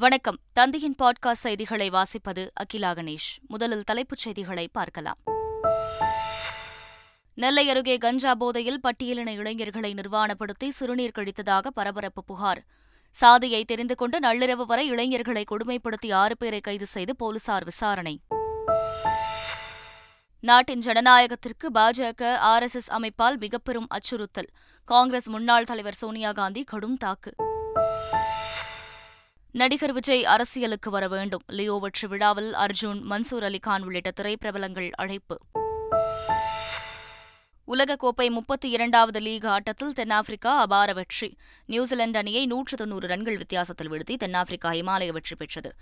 வணக்கம். தந்தையின் பாட்காஸ்ட் செய்திகளை வாசிப்பது அகிலா கணேஷ். முதலில் தலைப்புச் செய்திகளை பார்க்கலாம். நெல்லை அருகே கஞ்சா போதையில் பட்டியலின இளைஞர்களை நிர்வாணப்படுத்தி சிறுநீர் கழித்ததாக பரபரப்பு புகார். சாதியை தெரிந்து கொண்டு நள்ளிரவு வரை இளைஞர்களை கொடுமைப்படுத்தி ஆறு பேரை கைது செய்து போலீசார் விசாரணை. நாட்டின் ஜனநாயகத்திற்கு பாஜக ஆர் எஸ் எஸ் அமைப்பால் மிகப்பெரும் அச்சுறுத்தல். காங்கிரஸ் முன்னாள் தலைவர் சோனியா காந்தி கடும் தாக்கு. நடிகர் விஜய் அரசியலுக்கு வர வேண்டும். லியோ வெற்றி விழாவில் அர்ஜுன் மன்சூர் அலிகான் உள்ளிட்ட திரைப்பிரபலங்கள் அழைப்பு. உலகக்கோப்பை முப்பத்தி இரண்டாவது லீக் ஆட்டத்தில் தென்னாப்பிரிக்கா அபார வெற்றி. நியூசிலாந்து அணியை நூற்று தொன்னூறு ரன்கள் வித்தியாசத்தில் வீழ்த்தி தென்னாப்பிரிக்கா இமாலய வெற்றி பெற்றது.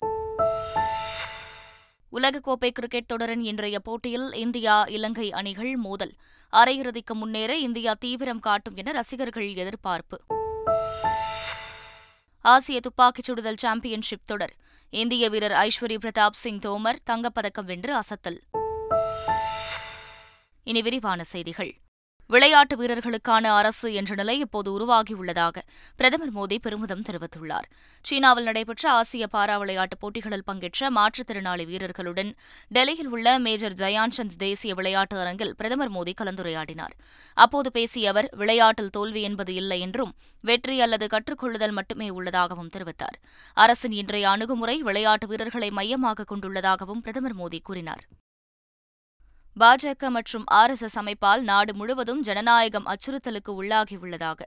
உலகக்கோப்பை கிரிக்கெட் தொடரின் இன்றைய போட்டியில் இந்தியா இலங்கை அணிகள் மோதல். அரையிறுதிக்கு முன்னேற இந்தியா தீவிரம் காட்டும் என ரசிகர்கள் எதிர்பார்ப்பு. ஆசிய துப்பாக்கிச் சுடுதல் சாம்பியன்ஷிப் தொடர். இந்திய வீரர் ஐஸ்வரி பிரதாப் சிங் தோமர் தங்கப்பதக்கம் வென்று அசத்தல். இனி விரிவான செய்திகள். விளையாட்டு வீரர்களுக்கான அரசு என்ற நிலை இப்போது உருவாகியுள்ளதாக பிரதமர் மோடி பெருமிதம் தெரிவித்துள்ளார். சீனாவில் நடைபெற்ற ஆசிய பாரா விளையாட்டுப் போட்டிகளில் பங்கேற்ற மாற்றுத்திறனாளி வீரர்களுடன் டெல்லியில் உள்ள மேஜர் தயான்சந்த் தேசிய விளையாட்டு அரங்கில் பிரதமர் மோடி கலந்துரையாடினார். அப்போது பேசிய அவர் விளையாட்டில் தோல்வி என்பது இல்லை என்றும் வெற்றி அல்லது கற்றுக்கொள்ளுதல் மட்டுமே உள்ளதாகவும் தெரிவித்தார். அரசின் இன்றைய அணுகுமுறை விளையாட்டு வீரர்களை மையமாக கொண்டுள்ளதாகவும் பிரதமர் மோடி கூறினார். பாஜக மற்றும் ஆர் எஸ் எஸ் அமைப்பால் நாடு முழுவதும் ஜனநாயகம் அச்சுறுத்தலுக்கு உள்ளாகியுள்ளதாக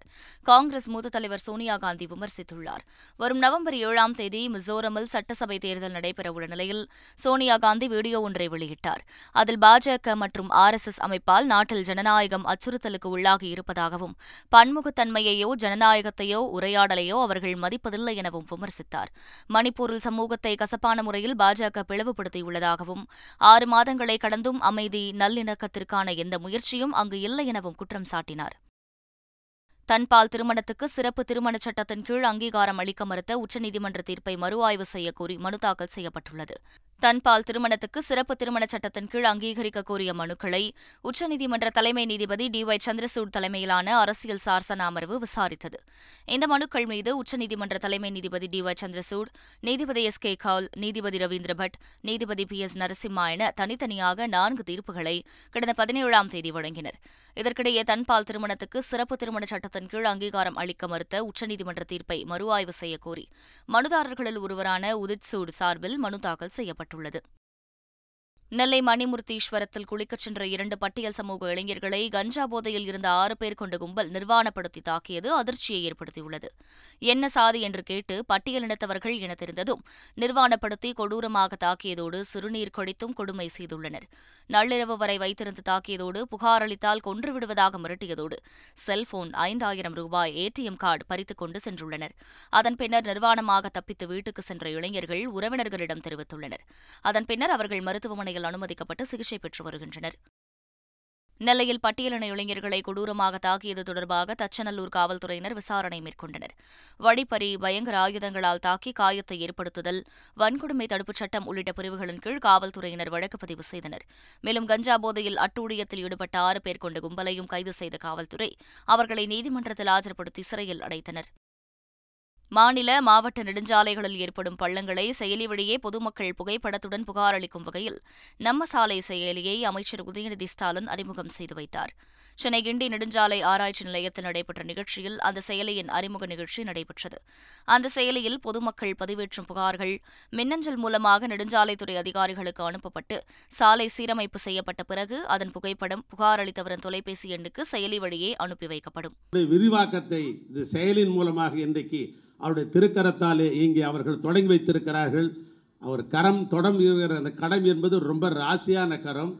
காங்கிரஸ் மூத்த தலைவர் சோனியா காந்தி விமர்சித்துள்ளார். வரும் நவம்பர் ஏழாம் தேதி மிசோரமில் சட்டசபை தேர்தல் நடைபெறவுள்ள நிலையில் சோனியா காந்தி வீடியோ ஒன்றை வெளியிட்டார். அதில் பாஜக மற்றும் ஆர் எஸ் எஸ் அமைப்பால் நாட்டில் ஜனநாயகம் அச்சுறுத்தலுக்கு உள்ளாகி இருப்பதாகவும் பன்முகத்தன்மையையோ ஜனநாயகத்தையோ உரையாடலையோ அவர்கள் மதிப்பதில்லை எனவும் விமர்சித்தார். மணிப்பூரில் சமூகத்தை கசப்பான முறையில் பாஜக பிளவுபடுத்தியுள்ளதாகவும் ஆறு மாதங்களை கடந்தும் அமைதி நல்லிணக்கத்திற்கான எந்த முயற்சியும் அங்கு இல்லை எனவும் குற்றம் சாட்டினார். தன்பால் திருமணத்துக்கு சிறப்பு திருமணச் சட்டத்தின் கீழ் அங்கீகாரம் அளிக்க மறுத்த உச்சநீதிமன்ற தீர்ப்பை மறுஆய்வு செய்யக்கோரி மனு தாக்கல் செய்யப்பட்டுள்ளது. தன்பால் திருமணத்துக்கு சிறப்பு திருமணச் சட்டத்தின் கீழ் அங்கீகரிக்க கோரிய மனுக்களை உச்சநீதிமன்ற தலைமை நீதிபதி டி ஒய் சந்திரசூட் தலைமையிலான அரசியல் சாசன அமர்வு விசாரித்தது. இந்த மனுக்கள் மீது உச்சநீதிமன்ற தலைமை நீதிபதி டி ஒய் சந்திரசூட் நீதிபதி எஸ் கே கவுல் நீதிபதி ரவீந்திர பட் நீதிபதி பி எஸ் நரசிம்மா என தனித்தனியாக நான்கு தீர்ப்புகளை கடந்த பதினேழாம் தேதி வழங்கினர். இதற்கிடையே தன்பால் திருமணத்துக்கு சிறப்பு திருமணச் சட்டத்தின் கீழ் அங்கீகாரம் அளிக்க மறுத்த உச்சநீதிமன்ற தீர்ப்பை மறுஆய்வு செய்யக்கோரி மனுதாரர்களில் ஒருவரான உதித் சூட் சார்பில் மனு தாக்கல் செய்யப்பட்டுள்ளது. நெல்லை மணிமுர்த்தீஸ்வரத்தில் குளிக்கச் சென்ற இரண்டு பட்டியல் சமூக இளைஞர்களை கஞ்சா போதையில் இருந்த ஆறு பேர் கொண்ட கும்பல் நிர்வாணப்படுத்தி தாக்கியது அதிர்ச்சியை ஏற்படுத்தியுள்ளது. என்ன சாதி என்று கேட்டு பட்டியலினத்தவர்கள் என தெரிந்ததும் நிர்வாணப்படுத்தி கொடூரமாக தாக்கியதோடு சிறுநீர் கொடித்தும் கொடுமை செய்துள்ளனர். நள்ளிரவு வரை வைத்திருந்து தாக்கியதோடு புகார் அளித்தால் கொன்றுவிடுவதாக மிரட்டியதோடு செல்போன் ஐந்தாயிரம் ரூபாய் ஏடிஎம் கார்டு பறித்துக் கொண்டு சென்றுள்ளனர். அதன் பின்னர் நிர்வாணமாக தப்பித்து வீட்டுக்கு சென்ற இளைஞர்கள் உறவினர்களிடம் தெரிவித்துள்ளனர். அதன் பின்னர் அவர்கள் மருத்துவமனையில் அனுமதிக்கப்பட்டு சிகிச்சை பெற்று வருகின்றனர். நெல்லையில் பட்டியலின இளைஞர்களை கொடூரமாக தாக்கியது தொடர்பாக தச்சநல்லூர் காவல்துறையினர் விசாரணை மேற்கொண்டனர். வழிப்பறி பயங்கர ஆயுதங்களால் தாக்கி காயத்தை ஏற்படுத்துதல் வன்கொடுமை தடுப்புச் சட்டம் உள்ளிட்ட பிரிவுகளின் கீழ் காவல்துறையினர் வழக்கு பதிவு செய்தனர். மேலும் கஞ்சா போதையில் அட்டூழியத்தில் ஈடுபட்ட ஆறு பேர் கொண்ட கும்பலையும் கைது செய்த காவல்துறை அவர்களை நீதிமன்றத்தில் ஆஜர்படுத்தி சிறையில் அடைத்தனர். மாநில மாவட்ட நெடுஞ்சாலைகளில் ஏற்படும் பள்ளங்களை செயலி வழியே பொதுமக்கள் புகைப்படத்துடன் புகார் அளிக்கும் வகையில் நம்ம சாலை செயலியை அமைச்சர் உதயநிதி ஸ்டாலின் அறிமுகம் செய்து வைத்தார். சென்னை கிண்டி நெடுஞ்சாலை ஆராய்ச்சி நிலையத்தில் நடைபெற்ற நிகழ்ச்சியில் அந்த செயலியின் அறிமுக நிகழ்ச்சி நடைபெற்றது. அந்த செயலியில் பொதுமக்கள் பதிவேற்றும் புகார்கள் மின்னஞ்சல் மூலமாக நெடுஞ்சாலைத்துறை அதிகாரிகளுக்கு அனுப்பப்பட்டு சாலை சீரமைப்பு செய்யப்பட்ட பிறகு அதன் புகைப்படம் புகார் அளித்தவரின் தொலைபேசி எண்ணுக்கு செயலி வழியே அனுப்பி வைக்கப்படும். விரிவாக்கத்தை செயலின் மூலமாக இன்றைக்கு அவருடைய திருக்கரத்தாலே இங்கே அவர்கள் தொடங்கி வைத்திருக்கிறார்கள். அவர் கரம் தொடங்குகிற அந்த கடம் என்பது ரொம்ப ராசியான கரம்.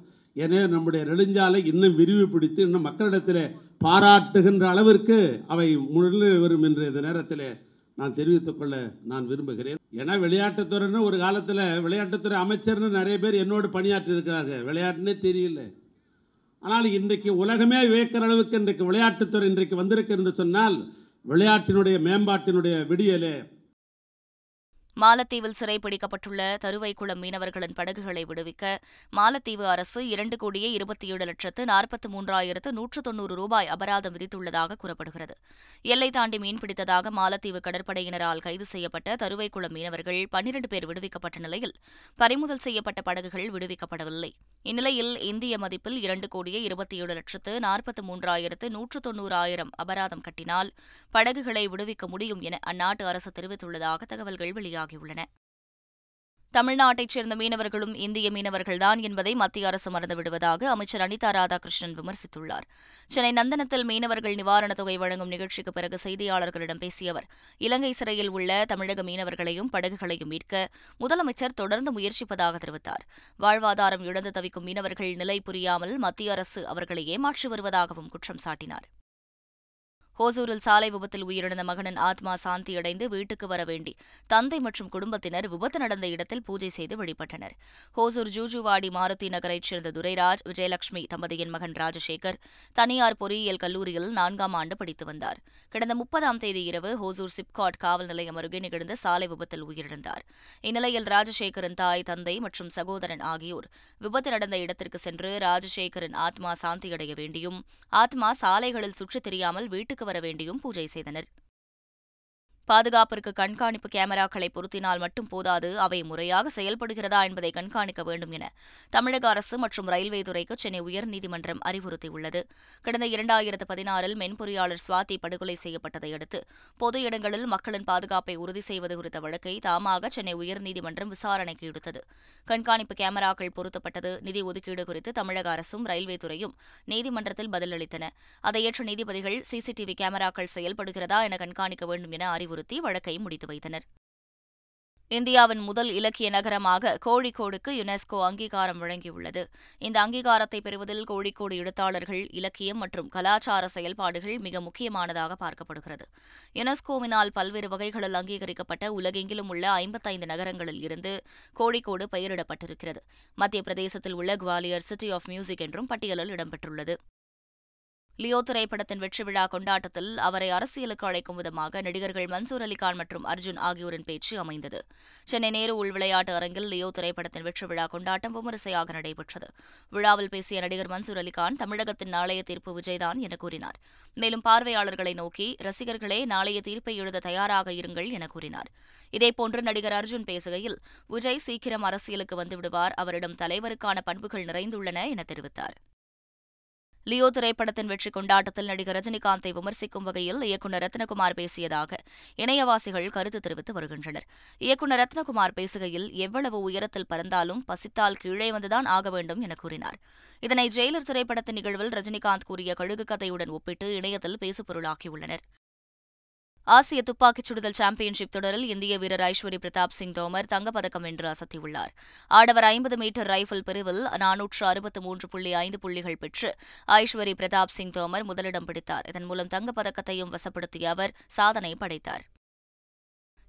எனவே நம்முடைய நெடுஞ்சாலை இன்னும் விரிவுபடுத்தி இன்னும் மக்களிடத்தில் பாராட்டுகின்ற அளவிற்கு அவை முழு வரும் என்ற இந்த நேரத்தில் நான் தெரிவித்துக் கொள்ள நான் விரும்புகிறேன். ஏன்னா விளையாட்டுத்துறைன்னு ஒரு காலத்தில் விளையாட்டுத்துறை அமைச்சர்னு நிறைய பேர் என்னோடு பணியாற்றி இருக்கிறாங்க விளையாட்டுன்னே தெரியல. ஆனால் இன்றைக்கு உலகமே வியக்கிற அளவுக்கு இன்றைக்கு விளையாட்டுத்துறை இன்றைக்கு வந்திருக்கு என்று சொன்னால் விளையாட்டினுடைய மேம்பாட்டினுடைய விடியலே மாலத்தீவில் சிறைப்பிடிக்கப்பட்டுள்ள தருவைக்குளம் மீனவர்களின் படகுகளை விடுவிக்க மாலத்தீவு அரசு இரண்டு கோடியே இருபத்தி ஏழு லட்சத்து நாற்பத்தி மூன்றாயிரத்து நூற்று தொன்னூறு ரூபாய் அபராதம் விதித்துள்ளதாக கூறப்படுகிறது. எல்லை தாண்டி மீன்பிடித்ததாக மாலத்தீவு கடற்படையினரால் கைது செய்யப்பட்ட தருவைக்குளம் மீனவர்கள் பன்னிரண்டு பேர் விடுவிக்கப்பட்ட நிலையில் பறிமுதல் செய்யப்பட்ட படகுகள் விடுவிக்கப்படவில்லை. இந்நிலையில் இந்திய மதிப்பில் இரண்டு கோடியே இருபத்தி ஏழு லட்சத்து நாற்பத்தி மூன்றாயிரத்து நூற்று தொன்னூறாயிரம் அபராதம் கட்டினால் படகுகளை விடுவிக்க முடியும் என அந்நாட்டு அரசு தெரிவித்துள்ளதாக தகவல்கள் வெளியாகியுள்ளன. தமிழ்நாட்டைச் சேர்ந்த மீனவர்களும் இந்திய மீனவர்கள்தான் என்பதை மத்திய அரசு மறந்துவிடுவதாக அமைச்சர் அனிதா ராதாகிருஷ்ணன் விமர்சித்துள்ளார். சென்னை நந்தனத்தில் மீனவர்கள் நிவாரணத் தொகை வழங்கும் நிகழ்ச்சிக்கு பிறகு செய்தியாளர்களிடம் பேசிய அவர் இலங்கை சிறையில் உள்ள தமிழக மீனவர்களையும் படகுகளையும் மீட்க முதலமைச்சர் தொடர்ந்து முயற்சிப்பதாக தெரிவித்தார். வாழ்வாதாரம் இழந்து தவிக்கும் மீனவர்கள் நிலை புரியாமல் மத்திய அரசு அவர்களை ஏமாற்றி வருவதாகவும் குற்றம் சாட்டினார். ஹோசூரில் சாலை விபத்தில் உயிரிழந்த மகனின் ஆத்மா சாந்தியடைந்து வீட்டுக்கு வர வேண்டி தந்தை மற்றும் குடும்பத்தினர் விபத்து நடந்த இடத்தில் பூஜை செய்து வழிபட்டனர். ஹோசூர் ஜூஜுவாடி மாருதி நகரைச் சேர்ந்த துரைராஜ் விஜயலட்சுமி தம்பதியின் மகன் ராஜசேகர் தனியார் பொறியியல் கல்லூரியில் நான்காம் ஆண்டு படித்து வந்தார். கடந்த முப்பதாம் தேதி இரவு ஹோசூர் சிப்காட் காவல் நிலையம் அருகே நிகழ்ந்த சாலை விபத்தில் உயிரிழந்தார். இந்நிலையில் ராஜசேகரின் தாய் தந்தை மற்றும் சகோதரன் ஆகியோர் விபத்து நடந்த இடத்திற்கு சென்று ராஜசேகரின் ஆத்மா சாந்தியடைய வேண்டியும் ஆத்மா சாலைகளில் சுற்றித் தெரியாமல் வீட்டுக்கு வர வேண்டியும் பூஜை செய்தனர். பாதுகாப்பிற்கு கண்காணிப்பு கேமராக்களை பொருத்தினால் மட்டும் போதாது அவை முறையாக செயல்படுகிறதா என்பதை கண்காணிக்க வேண்டும் என தமிழக அரசு மற்றும் ரயில்வே துறைக்கு சென்னை உயர்நீதிமன்றம் அறிவுறுத்தியுள்ளது. கடந்த இரண்டாயிரத்து பதினாறில் மென்பொறியாளர் சுவாதி படுகொலை செய்யப்பட்டதை அடுத்து பொது இடங்களில் மக்களின் பாதுகாப்பை உறுதி செய்வது குறித்த வழக்கை தாமாக சென்னை உயர்நீதிமன்றம் விசாரணைக்கு எடுத்தது. கண்காணிப்பு கேமராக்கள் பொருத்தப்பட்டது. நிதி ஒதுக்கீடு குறித்து தமிழக அரசும் ரயில்வே துறையும் நீதிமன்றத்தில் பதிலளித்தன. அதை நீதிபதிகள் சிசிடிவி கேமராக்கள் செயல்படுகிறதா என கண்காணிக்க வேண்டும் என அறிவுறுத்தி வழக்கை முடித்து வைத்தனர். இந்தியாவின் முதல் இலக்கிய நகரமாக கோழிக்கோடுக்கு யுனெஸ்கோ அங்கீகாரம் வழங்கியுள்ளது. இந்த அங்கீகாரத்தை பெறுவதில் கோழிக்கோடு எழுத்தாளர்கள் இலக்கியம் மற்றும் கலாச்சார செயல்பாடுகள் மிக முக்கியமானதாக பார்க்கப்படுகிறது. யுனெஸ்கோவினால் பல்வேறு வகைகளில் அங்கீகரிக்கப்பட்ட உலகெங்கிலும் உள்ள ஐம்பத்தைந்து நகரங்களில் இருந்து கோழிக்கோடு பெயரிடப்பட்டிருக்கிறது. மத்திய பிரதேசத்தில் உள்ள குவாலியர் சிட்டி ஆஃப் மியூசிக் என்றும் பட்டியலில் இடம்பெற்றுள்ளது. லியோ திரைப்படத்தின் வெற்றி விழா கொண்டாட்டத்தில் அவரை அரசியலுக்கு அழைக்கும் விதமாக நடிகர்கள் மன்சூர் அலிகான் மற்றும் அர்ஜுன் ஆகியோரின் பேச்சு அமைந்தது. சென்னை நேரு உள் விளையாட்டு அரங்கில் லியோ திரைப்படத்தின் வெற்றி விழா கொண்டாட்டம் விமரிசையாக நடைபெற்றது. விழாவில் பேசிய நடிகர் மன்சூர் அலிகான் தமிழகத்தின் நாளைய தீர்ப்பு விஜய்தான் என கூறினார். மேலும் பார்வையாளர்களை நோக்கி ரசிகர்களே நாளைய தீர்ப்பை எழுத தயாராக இருங்கள் என கூறினார். இதேபோன்று நடிகர் அர்ஜுன் பேசுகையில் விஜய் சீக்கிரம் அரசியலுக்கு வந்துவிடுவார் அவரிடம் தலைவருக்கான பண்புகள் நிறைந்துள்ளன என தெரிவித்தார். லியோ திரைப்படத்தின் வெற்றி கொண்டாட்டத்தில் நடிகர் ரஜினிகாந்தை விமர்சிக்கும் வகையில் இயக்குநர் ரத்னகுமார் பேசியதாக இணையவாசிகள் கருத்து தெரிவித்து வருகின்றனர். இயக்குநர் ரத்னகுமார் பேசுகையில் எவ்வளவு உயரத்தில் பறந்தாலும் பசித்தால் கீழே வந்துதான் ஆக வேண்டும் என கூறினார். இதனை ஜெயிலர் திரைப்படத்தின் நிகழ்வில் ரஜினிகாந்த் கூறிய கழுகு கதையுடன் ஒப்பிட்டு இணையத்தில் பேசுபொருளாக்கியுள்ளனர். ஆசிய துப்பாக்கிச் சுடுதல் சாம்பியன்ஷிப் தொடரில் இந்திய வீரர் ஐஸ்வரி பிரதாப் சிங் தோமர் தங்கப்பதக்கம் வென்று அசத்தியுள்ளார். ஆடவர் ஐம்பது மீட்டர் ரைபிள் பிரிவில் நானூற்று அறுபத்து மூன்று புள்ளி ஐந்து புள்ளிகள் பெற்று ஐஸ்வரி பிரதாப் சிங் தோமர் முதலிடம் பிடித்தார். இதன் மூலம் தங்கப்பதக்கத்தையும் வசப்படுத்திய அவர் சாதனை படைத்தார்.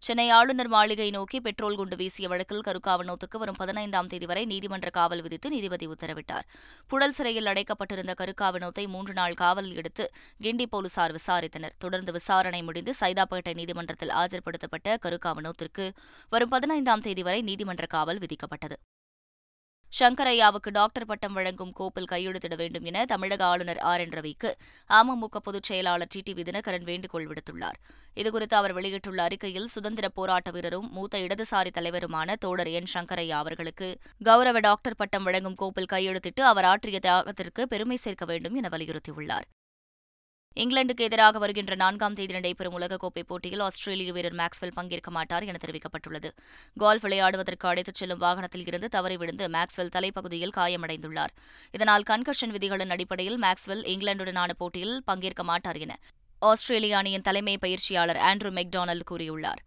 சென்னை ஆளுநர் மாளிகை நோக்கி பெட்ரோல் குண்டு வீசிய வழக்கில் கருக்காவனோத்துக்கு வரும் பதினைந்தாம் தேதி வரை நீதிமன்ற காவல் விதித்து நீதிபதி உத்தரவிட்டார். புழல் சிறையில் அடைக்கப்பட்டிருந்த கருக்காவனோத்தை மூன்று நாள் காவலில் எடுத்து கிண்டி போலீசார் விசாரித்தனர். தொடர்ந்து விசாரணை முடிந்து சைதாப்பேட்டை நீதிமன்றத்தில் ஆஜர்படுத்தப்பட்ட கருக்காவனோத்திற்கு வரும் பதினைந்தாம் தேதி வரை நீதிமன்ற காவல் விதிக்கப்பட்டது. சங்கரையாவுக்கு டாக்டர் பட்டம் வழங்கும் கோப்பில் கையெழுத்திட வேண்டும் என தமிழக ஆளுநர் ஆர் என் ரவிக்கு அமமுக பொதுச் செயலாளர் டி டி தினகரன் வேண்டுகோள் விடுத்துள்ளார். இதுகுறித்து அவர் வெளியிட்டுள்ள அறிக்கையில் சுதந்திர போராட்ட வீரரும் மூத்த இடதுசாரி தலைவருமான தோடர் என் சங்கரையா அவர்களுக்கு கௌரவ டாக்டர் பட்டம் வழங்கும் கோப்பில் கையெழுத்திட்டு அவர் ஆற்றிய தியாகத்திற்கு பெருமை சேர்க்க வேண்டும் என வலியுறுத்தியுள்ளார். இங்கிலாந்துக்கு எதிராக வருகின்ற நான்காம் தேதி நடைபெறும் உலகக்கோப்பை போட்டியில் ஆஸ்திரேலிய வீரர் மேக்ஸ்வெல் பங்கேற்க மாட்டார் என தெரிவிக்கப்பட்டுள்ளது. கோல்ஃப் விளையாடுவதற்கு அழைத்துச் செல்லும் வாகனத்தில் இருந்து தவறி விழுந்து மேக்ஸ்வெல் தலைப்பகுதியில் காயமடைந்துள்ளார். இதனால் கன்கஷன் விதிகளின் அடிப்படையில் மேக்ஸ்வெல் இங்கிலாந்துடனான போட்டியில் பங்கேற்க மாட்டார் என ஆஸ்திரேலிய அணியின் தலைமை பயிற்சியாளர் ஆண்ட்ரூ மெக்டானல்ட் கூறியுள்ளார்.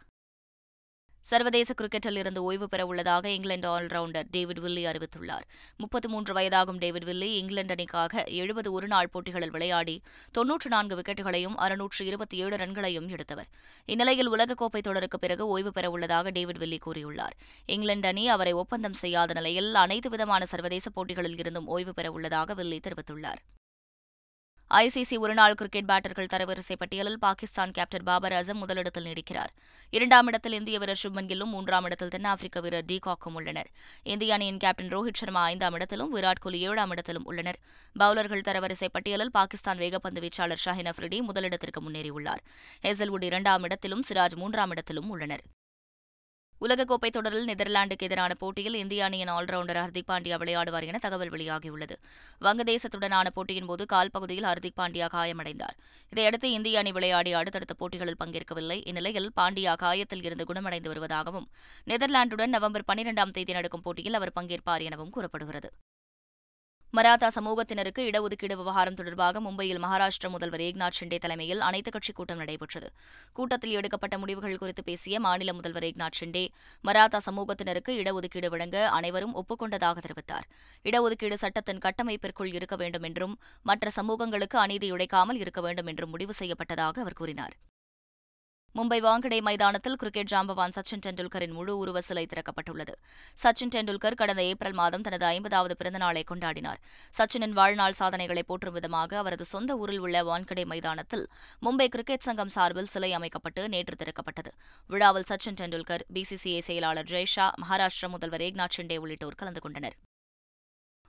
சர்வதேச கிரிக்கெட்டில் இருந்து ஓய்வு பெற உள்ளதாக இங்கிலாந்து ஆல்ரவுண்டர் டேவிட் வில்லி அறிவித்துள்ளார். முப்பத்து மூன்று வயதாகும் டேவிட் வில்லி இங்கிலாந்து அணிக்காக எழுபது ஒருநாள் போட்டிகளில் விளையாடி தொன்னூற்று நான்கு விக்கெட்டுகளையும் அறுநூற்று இருபத்தி ஏழு ரன்களையும் எடுத்தவர். இந்நிலையில் உலகக்கோப்பை தொடருக்கு பிறகு ஓய்வு பெற உள்ளதாக டேவிட் வில்லி கூறியுள்ளார். இங்கிலாந்து அணி அவரை ஒப்பந்தம் செய்யாத நிலையில் அனைத்து விதமான சர்வதேச போட்டிகளில் இருந்தும் ஓய்வு பெற உள்ளதாக வில்லி தெரிவித்துள்ளார். ஐசிசி ஒருநாள் கிரிக்கெட் பேட்டர்கள் தரவரிசை பட்டியலில் பாகிஸ்தான் கேப்டன் பாபர் அசம் முதலிடத்தில் நீடிக்கிறார். இரண்டாம் இடத்தில் இந்திய வீரர் சுப்மன் கில்லும் மூன்றாம் இடத்தில் தென்னாப்பிரிக்க வீரர் டி காக்கும் உள்ளனர். இந்திய அணியின் கேப்டன் ரோஹித் சர்மா ஐந்தாம் இடத்திலும் விராட் கோலி ஏழாம் இடத்திலும் உள்ளனர். பவுலர்கள் தரவரிசை பட்டியலில் பாகிஸ்தான் வேகப்பந்து வீச்சாளர் ஷாஹின் அஃப்ரிடி முதலிடத்திற்கு முன்னேறியுள்ளார். ஹேசல்வுட் இரண்டாம் இடத்திலும் சிராஜ் மூன்றாம் இடத்திலும் உள்ளனர். உலகக்கோப்பை தொடரில் நெதர்லாந்துக்கு எதிரான போட்டியில் இந்திய அணியின் ஆல்ரவுண்டர் ஹர்திக் பாண்டியா விளையாடுவார் என தகவல் வெளியாகியுள்ளது. வங்கதேசத்துடனான போட்டியின்போது கால் பகுதியில் ஹர்திக் பாண்டியா காயமடைந்தார். இதையடுத்து இந்திய அணி விளையாடி அடுத்தடுத்த போட்டிகளில் பங்கேற்கவில்லை. இந்நிலையில் பாண்டியா காயத்தில் இருந்து குணமடைந்து வருவதாகவும் நெதர்லாந்துடன் நவம்பர் பனிரெண்டாம் தேதி நடக்கும் போட்டியில் அவர் பங்கேற்பார் எனவும் கூறப்படுகிறது. மராத்தா சமூகத்தினருக்கு இடஒதுக்கீடு விவகாரம் தொடர்பாக மும்பையில் மகாராஷ்டிர முதல்வர் ஏக்நாத் ஷிண்டே தலைமையில் அனைத்துக் கட்சி கூட்டம் நடைபெற்றது. கூட்டத்தில் எடுக்கப்பட்ட முடிவுகள் குறித்து பேசிய மாநில முதல்வர் ஏக்நாத் ஷிண்டே மராத்தா சமூகத்தினருக்கு இடஒதுக்கீடு வழங்க அனைவரும் ஒப்புக்கொண்டதாக தெரிவித்தார். இடஒதுக்கீடு சட்டத்தின் கட்டமைப்பிற்குள் இருக்க வேண்டும் என்றும் மற்ற சமூகங்களுக்கு அநீதி இழைக்காமல் இருக்க வேண்டும் என்றும் முடிவு செய்யப்பட்டதாக அவர் கூறினார். மும்பை வாங்கடே மைதானத்தில் கிரிக்கெட் ஜாம்பவான் சச்சின் டெண்டுல்கரின் முழு உருவ சிலை திறக்கப்பட்டுள்ளது. சச்சின் டெண்டுல்கர் கடந்த ஏப்ரல் மாதம் தனது ஐம்பதாவது பிறந்தநாளை கொண்டாடினார். சச்சினின் வாழ்நாள் சாதனைகளை போற்றும் விதமாக அவரது சொந்த ஊரில் உள்ள வான்கடே மைதானத்தில் மும்பை கிரிக்கெட் சங்கம் சார்பில் சிலை அமைக்கப்பட்டு நேற்று திறக்கப்பட்டது. விழாவில் சச்சின் டெண்டுல்கர் பிசிசிஐ செயலாளர் ஜெய்ஷா மகாராஷ்டிர முதல்வர் ஏக்நாத் ஷிண்டே உள்ளிட்டோர் கலந்து கொண்டனர்.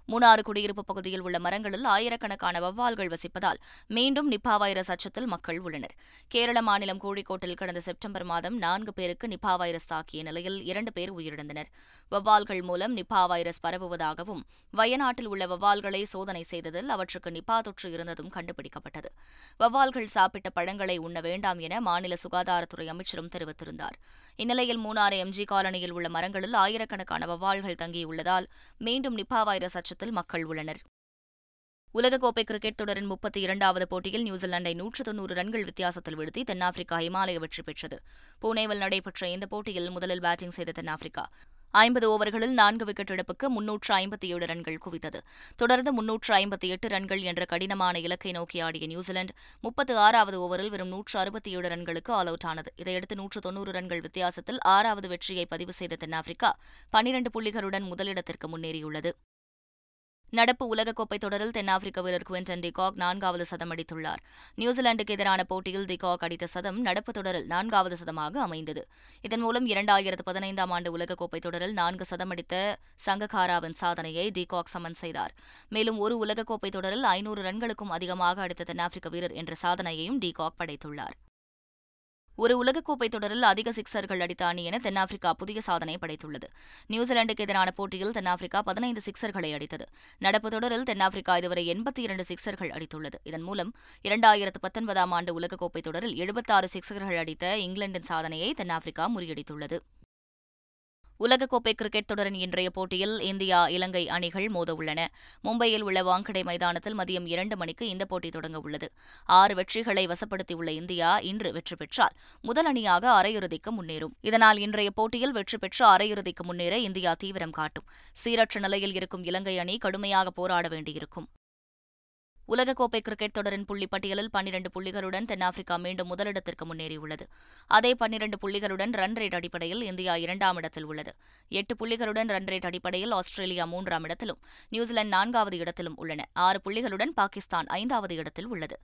மூணாறு குடியிருப்பு பகுதியில் உள்ள மரங்களில் ஆயிரக்கணக்கான வவ்வால்கள் வசிப்பதால் மீண்டும் நிபா வைரஸ் அச்சத்தில் மக்கள் உள்ளனர். கேரள மாநிலம் கோழிக்கோட்டில் கடந்த செப்டம்பர் மாதம் நான்கு பேருக்கு நிபா வைரஸ் தாக்கிய நிலையில் இரண்டு பேர் உயிரிழந்தனர். வவ்வால்கள் மூலம் நிபா வைரஸ் பரவுவதாகவும் வயநாட்டில் உள்ள வவ்வால்களை சோதனை செய்ததில் அவற்றுக்கு நிபா தொற்று இருந்ததும் கண்டுபிடிக்கப்பட்டது. வவ்வால்கள் சாப்பிட்ட பழங்களை உண்ண வேண்டாம் என மாநில சுகாதாரத்துறை அமைச்சரும் தெரிவித்திருந்தார். இந்நிலையில் மூணாறு எம்ஜி காலனியில் உள்ள மரங்களில் ஆயிரக்கணக்கான வவால்கள் தங்கியுள்ளதால் மீண்டும் நிபா வைரஸ் அச்சத்தில் மக்கள் உள்ளனர். உலகக்கோப்பை கிரிக்கெட் தொடரின் முப்பத்தி இரண்டாவது போட்டியில் நியூசிலாந்தை நூற்று தொன்னூறு ரன்கள் வித்தியாசத்தில் வீழ்த்தி தென்னாப்பிரிக்கா இமாலய வெற்றி பெற்றது. புனேவில் நடைபெற்ற இந்த போட்டியில் முதலில் பேட்டிங் செய்த தென்னாப்பிரிக்கா. ஐம்பது ஓவர்களில் நான்கு விக்கெட் இழப்புக்கு முன்னூற்று ஐம்பத்தி ஏழு ரன்கள் குவித்தது. தொடர்ந்து முன்னூற்று ஐம்பத்தி எட்டு ரன்கள் என்ற கடினமான இலக்கை நோக்கி ஆடிய நியூசிலாந்து முப்பத்து ஆறாவது ஓவரில் வெறும் நூற்று அறுபத்தி ஏழு ரன்களுக்கு ஆல் அவுட் ஆனது. இதையடுத்து நூற்று தொன்னூறு ரன்கள் வித்தியாசத்தில் ஆறாவது வெற்றியை பதிவு செய்த தென்னாப்பிரிக்கா பனிரண்டு புள்ளிகளுடன் முதலிடத்திற்கு முன்னேறியுள்ளது. நடப்பு உலகக்கோப்பை தொடரில் தென்னாப்பிரிக்க வீரர் குவிண்டன் டிகாக் நான்காவது சதம் அடித்துள்ளார். நியூசிலாந்துக்கு எதிரான போட்டியில் டிகாக் அடித்த சதம் நடப்பு தொடரில் நான்காவது சதமாக அமைந்தது. இதன் மூலம் இரண்டாயிரத்து பதினைந்தாம் ஆண்டு உலகக்கோப்பை தொடரில் நான்கு சதம் அடித்த சங்ககாராவின் சாதனையை டிகாக் சமன் செய்தார். மேலும் ஒரு உலகக்கோப்பை தொடரில் ஐநூறு ரன்களுக்கும் அதிகமாக அடித்த தென்னாப்பிரிக்க வீரர் என்ற சாதனையையும் டிகாக் படைத்துள்ளார். ஒரு உலகக்கோப்பை தொடரில் அதிக சிக்சர்கள் அடித்த அணி என தென்னாப்பிரிக்கா புதிய சாதனை படைத்துள்ளது. நியூசிலாந்துக்கு எதிரான போட்டியில் தென்னாப்பிரிக்கா பதினைந்து சிக்சர்களை அடித்தது. நடப்பு தொடரில் தென்னாப்பிரிக்கா இதுவரை எண்பத்தி இரண்டு சிக்சர்கள் அடித்துள்ளது. இதன் மூலம் இரண்டாயிரத்து பத்தொன்பதாம் ஆண்டு உலகக்கோப்பை தொடரில் எழுபத்தாறு சிக்சர்கள் அடித்த இங்கிலாந்தின் சாதனையை தென்னாப்பிரிக்கா முறியடித்துள்ளது. உலகக்கோப்பை கிரிக்கெட் தொடரின் இன்றைய போட்டியில் இந்தியா இலங்கை அணிகள் மோதவுள்ளன. மும்பையில் உள்ள வாங்கடை மைதானத்தில் மதியம் இரண்டு மணிக்கு இந்த போட்டி தொடங்க உள்ளது. ஆறு வெற்றிகளை வசப்படுத்தியுள்ள இந்தியா இன்று வெற்றி பெற்றால் முதல் அணியாக அரையிறுதிக்கு முன்னேறும். இதனால் இன்றைய போட்டியில் வெற்றி பெற்று அரையிறுதிக்கு முன்னேற இந்தியா தீவிரம் காட்டும். சீரற்ற நிலையில் இருக்கும் இலங்கை அணி கடுமையாக போராட வேண்டியிருக்கும். உலகக்கோப்பை கிரிக்கெட் தொடரின் புள்ளி பட்டியலில் பன்னிரண்டு புள்ளிகளுடன் தென்னாப்பிரிக்கா மீண்டும் முதலிடத்திற்கு முன்னேறியுள்ளது. அதே பன்னிரண்டு புள்ளிகளுடன் ரன் ரேட் அடிப்படையில் இந்தியா இரண்டாம் இடத்தில் உள்ளது. எட்டு புள்ளிகளுடன் ரன் ரேட் அடிப்படையில் ஆஸ்திரேலியா மூன்றாம் இடத்திலும் நியூசிலாந்து நான்காவது இடத்திலும் உள்ளன. ஆறு புள்ளிகளுடன் பாகிஸ்தான் ஐந்தாவது இடத்தில் உள்ளது.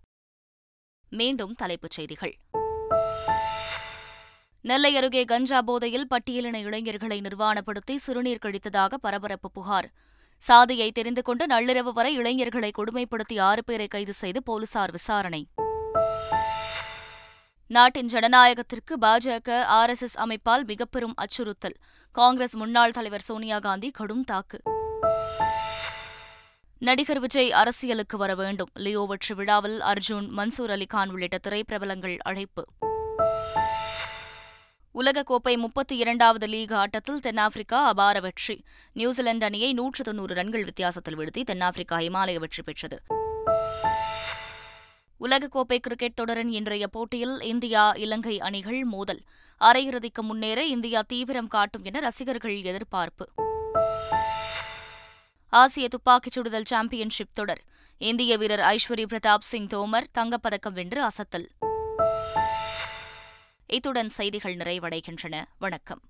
மீண்டும் தலைப்புச் செய்திகள். நெல்லை அருகே கஞ்சா போதையில் பட்டியலின இளைஞர்களை நிர்வாணப்படுத்தி சிறுநீர் கழித்ததாக பரபரப்பு புகார். சாதியை தெரிந்து கொண்டு நள்ளிரவு வரை இளைஞர்களை கொடுமைப்படுத்தி ஆறு பேரை கைது செய்து போலீசார் விசாரணை. நாட்டின் ஜனநாயகத்திற்கு பாஜக ஆர் எஸ் எஸ் அமைப்பால் மிகப்பெரும் அச்சுறுத்தல். காங்கிரஸ் முன்னாள் தலைவர் சோனியா காந்தி கடும் தாக்கு. நடிகர் விஜய் அரசியலுக்கு வர வேண்டும். லியோ வெற்றி விழாவில் அர்ஜுன் மன்சூர் அலிகான் உள்ளிட்ட திரைப்பிரபலங்கள் அழைப்பு. உலகக்கோப்பை முப்பத்தி இரண்டாவது லீக் ஆட்டத்தில் தென்னாப்பிரிக்கா அபார வெற்றி. நியூசிலாந்து அணியை நூற்று தொன்னூறு ரன்கள் வித்தியாசத்தில் வீழ்த்தி தென்னாப்பிரிக்கா இமாலய வெற்றி பெற்றது. உலகக்கோப்பை கிரிக்கெட் தொடரின் இன்றைய போட்டியில் இந்தியா இலங்கை அணிகள் மோதல். அரையிறுதிக்கு முன்னேற இந்தியா தீவிரம் காட்டும் என ரசிகர்கள் எதிர்பார்ப்பு. ஆசிய துப்பாக்கிச் சுடுதல் சாம்பியன்ஷிப் தொடர். இந்திய வீரர் ஐஸ்வரி பிரதாப் சிங் தோமர் தங்கப்பதக்கம் வென்று அசத்தல். இத்துடன் செய்திகள் நிறைவடைகின்றன. வணக்கம்.